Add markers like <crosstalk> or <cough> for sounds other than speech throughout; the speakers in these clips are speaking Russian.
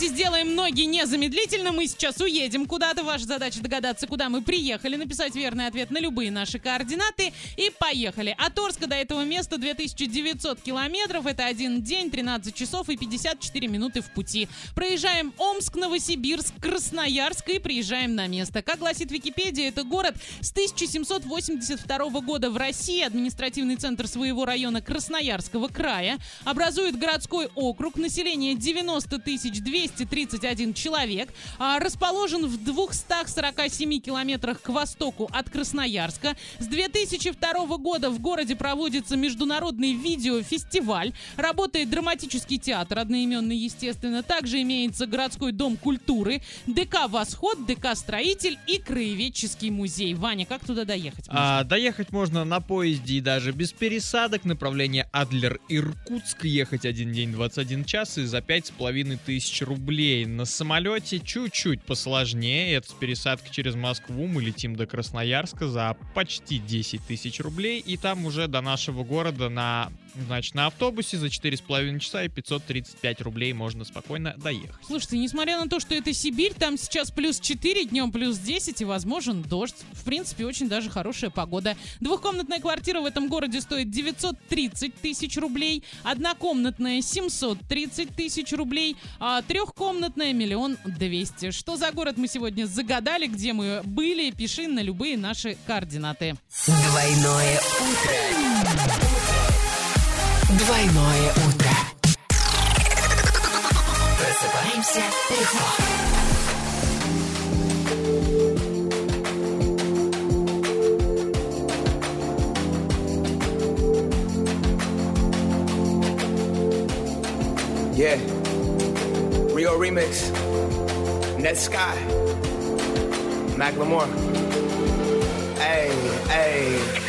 давайте сделаем ноги незамедлительно. Мы сейчас уедем куда-то. Ваша задача догадаться, куда мы приехали, написать верный ответ на любые наши координаты и поехали. От Орска до этого места 2900 километров. Это один день, 13 часов и 54 минуты в пути. Проезжаем Омск, Новосибирск, Красноярск и приезжаем на место. Как гласит Википедия, это город с 1782 года в России, административный центр своего района Красноярского края, образует городской округ, население 90 тысяч 231 человек, а, расположен в 247 километрах к востоку от Красноярска. С 2002 года в городе проводится международный видеофестиваль, работает драматический театр, одноименный, естественно. Также имеется городской дом культуры, ДК «Восход», ДК «Строитель» и краеведческий музей. Ваня, как туда доехать? А, доехать можно на поезде и даже без пересадок. Направление Адлер-Иркутск. Ехать один день 21 час и за пять с половиной тысяч рублей. На самолете чуть-чуть посложнее. Это с пересадкой через Москву. Мы летим до Красноярска за почти 10 тысяч рублей. И там уже до нашего города на, значит, на автобусе за 4,5 часа и 535 рублей можно спокойно доехать. Слушайте, несмотря на то, что это Сибирь, там сейчас плюс 4, днем плюс 10 и возможен дождь. В принципе, очень даже хорошая погода. Двухкомнатная квартира в этом городе стоит 930 тысяч рублей, однокомнатная 730 тысяч рублей, а трехкомнатная миллион двести. Что за город мы сегодня загадали, где мы были, пиши на любые наши координаты. Двойное утро. Двойное утро. Просыпаемся легко. Yeah. Rio Remix. Net Sky. Macklemore. Hey, hey.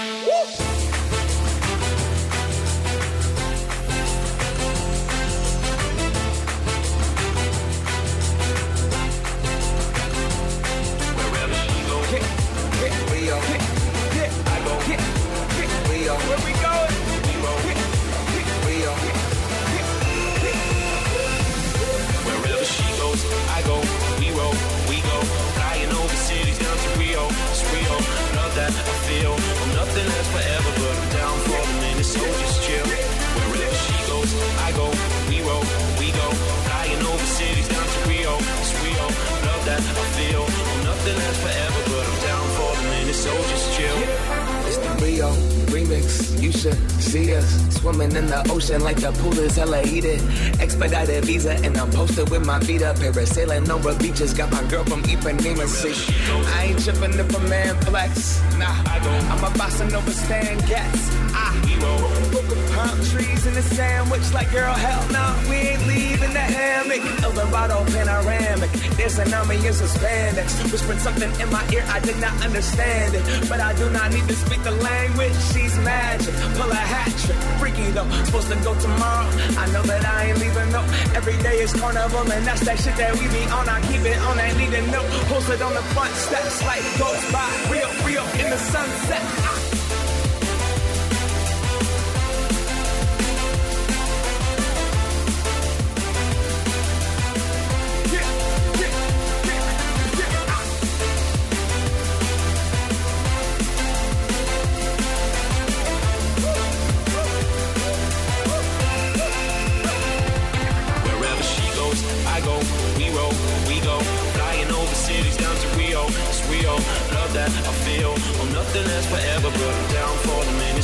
I go, we roll, we go. Flying over cities down to Rio, it's Rio. Love that I feel. Oh, nothing lasts forever, but I'm down for the minute, so just chill. Wherever she goes, I go, we roll, we go. Flying over cities down to Rio, it's Rio. Love that I feel. Oh, nothing lasts forever, but I'm down for the minute, so just chill. It's the Rio You should see us swimming in the ocean like the pool is hella heated. Expedited visa, and I'm posted with my feet up. Parasailing over beaches. Got my girl from Ipanema. See, I ain't tripping if a man flex. Nah, I don't. I'm a bossa nova stand gets. Ah, palm trees in the sandwich. Like, girl, hell no, we ain't leaving Eldorado panoramic. There's an army in something in my ear, I did not understand it. But I do not need to speak the language. She's magic. Pull a hat trick. Freaky though. Supposed to go tomorrow. I know that I ain't leaving. Every day is carnival, and that's that shit that we be on. I keep it on that to know. Posted on the front steps like goes by. Real, real in the sunset.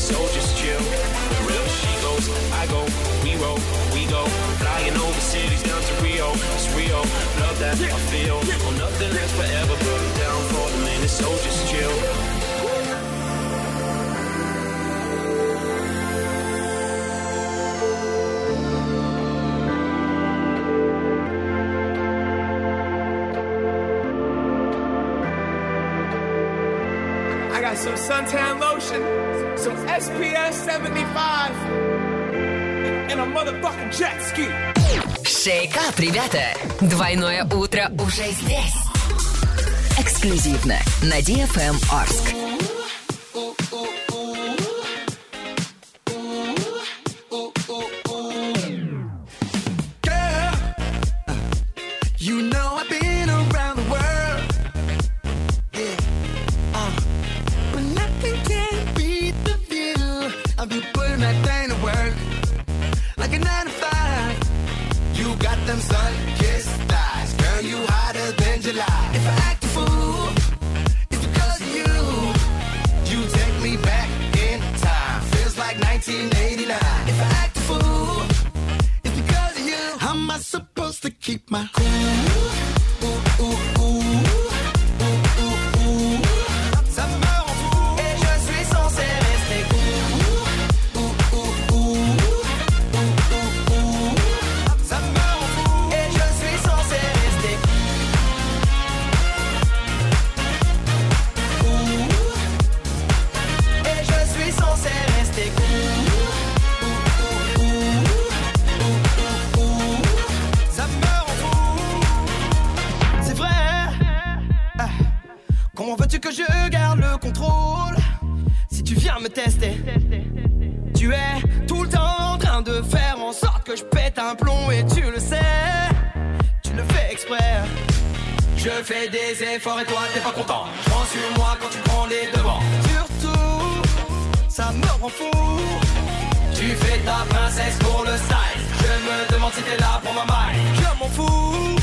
So just chill. Wherever she goes, I go, we roll, we go. Flying over cities down to Rio, it's Rio. Love that I feel. Oh, nothing lasts forever, but I'm down for the minute, so just chill. Got some suntan lotion, some SPS 75, and a motherfucking jet ski. Шейкап, ребята! Двойное утро уже здесь. Эксклюзивно на DFM Орск. 1989. If I act a fool, it's because of you. How am I supposed to keep my cool? Comment veux-tu que je garde le contrôle si tu viens me tester Tu es tout le temps en train de faire en sorte que je pète un plomb et tu le sais. Tu le fais exprès. Je fais des efforts et toi t'es pas content. Je prends sur moi quand tu prends les devants. Surtout, ça me rend fou. Tu fais ta princesse pour le style. Je me demande si t'es là pour ma maille. Je m'en fous.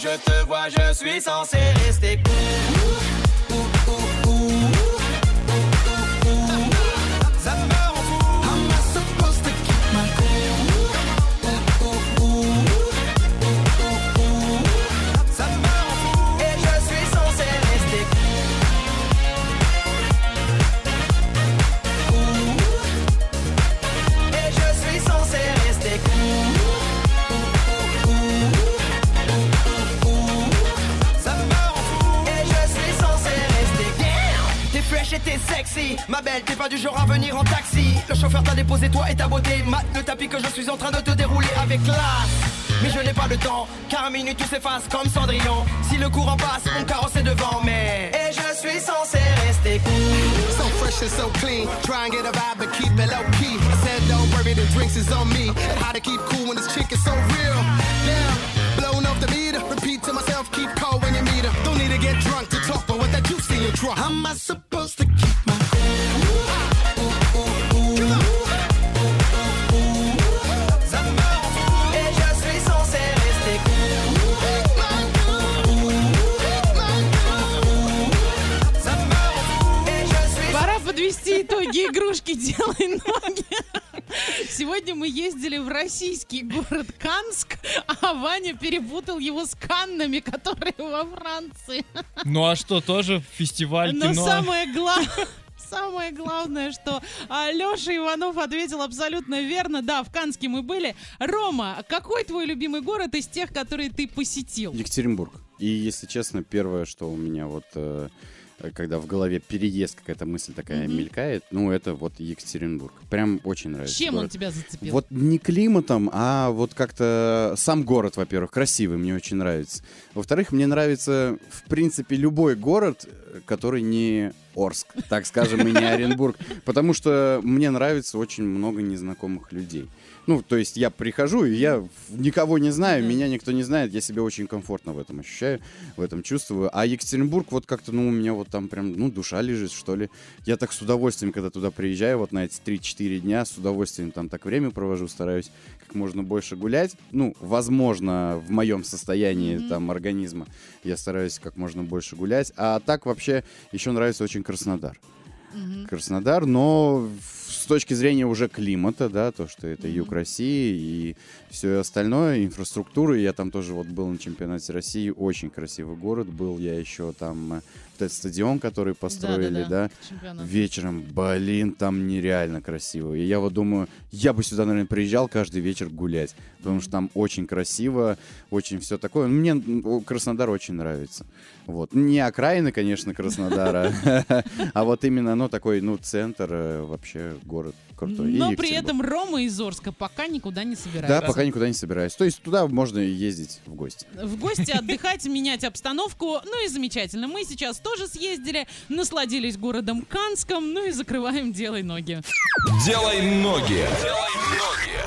Je te vois, je suis censé rester. T'es sexy Ma belle, t'es pas du genre à venir en taxi Le chauffeur t'a déposé toi et ta beauté Mate le tapis que je suis en train de te dérouler avec classe mais je n'ai pas le temps, car à minute tout s'efface comme Cendrillon. Si le courant passe, mon carrosse est devant, mais. Et je suis censé rester cool. So fresh and so clean. Try and get a vibe, but keep it low key. I said, don't worry, the drinks is on me. And how to keep cool when this chick is so real. Damn, blowing off the meter. Repeat to myself, keep cold when you meet her. Don't need to get drunk to talk, but with that juice in your trunk. How am I supposed to «Делай ноги». Сегодня мы ездили в российский город Канск, а Ваня перепутал его с Каннами, которые во Франции. Ну а что, тоже фестиваль Но кино? самое главное... Самое главное, что Леша Иванов ответил абсолютно верно. Да, в Канске мы были. Рома, какой твой любимый город из тех, которые ты посетил? Екатеринбург. И, если честно, первое, что у меня вот, э, когда в голове переезд, какая-то мысль такая Мгм. мелькает, ну, это вот Екатеринбург. Прям очень нравится. Чем он город. тебя зацепил? Вот не климатом, а вот как-то сам город, во-первых, красивый, мне очень нравится. Во-вторых, мне нравится, в принципе, любой город, э, который не Орск, так скажем, и не Оренбург. Потому что мне нравится очень много незнакомых людей. Ну, то есть я прихожу, и я никого не знаю, меня никто не знает, я себя очень комфортно в этом ощущаю, в этом чувствую. А Екатеринбург вот как-то, ну, у меня вот там прям, ну, душа лежит, что ли. Я так с удовольствием, когда туда приезжаю, вот на эти 3-4 дня, с удовольствием там так время провожу, стараюсь как можно больше гулять. Ну, возможно, в моем состоянии Мгм. там организма я стараюсь как можно больше гулять. А так вообще еще нравится очень Краснодар. Краснодар, но точки зрения уже климата, да, то, что это юг России и все остальное, инфраструктуры, я там тоже вот был на чемпионате России, очень красивый город был, я еще там э, этот стадион, который построили, да, чемпионат. вечером, блин, там нереально красиво. И я вот думаю, я бы сюда, наверное, приезжал каждый вечер гулять, потому что там очень красиво, очень все такое. Мне м, Краснодар очень нравится. Вот. Не окраины, конечно, Краснодара, <laughs> а вот именно, ну, такой, ну, центр, э, вообще город крутой. Но при этом Рома из Орска пока никуда не Да, собирается. пока никуда не собираюсь. То есть туда можно ездить в гости. в гости отдыхать, <laughs> менять обстановку. Ну и замечательно. Мы сейчас тоже съездили, насладились городом Канском, ну и закрываем «Делай ноги». Делай ноги. Делай ноги.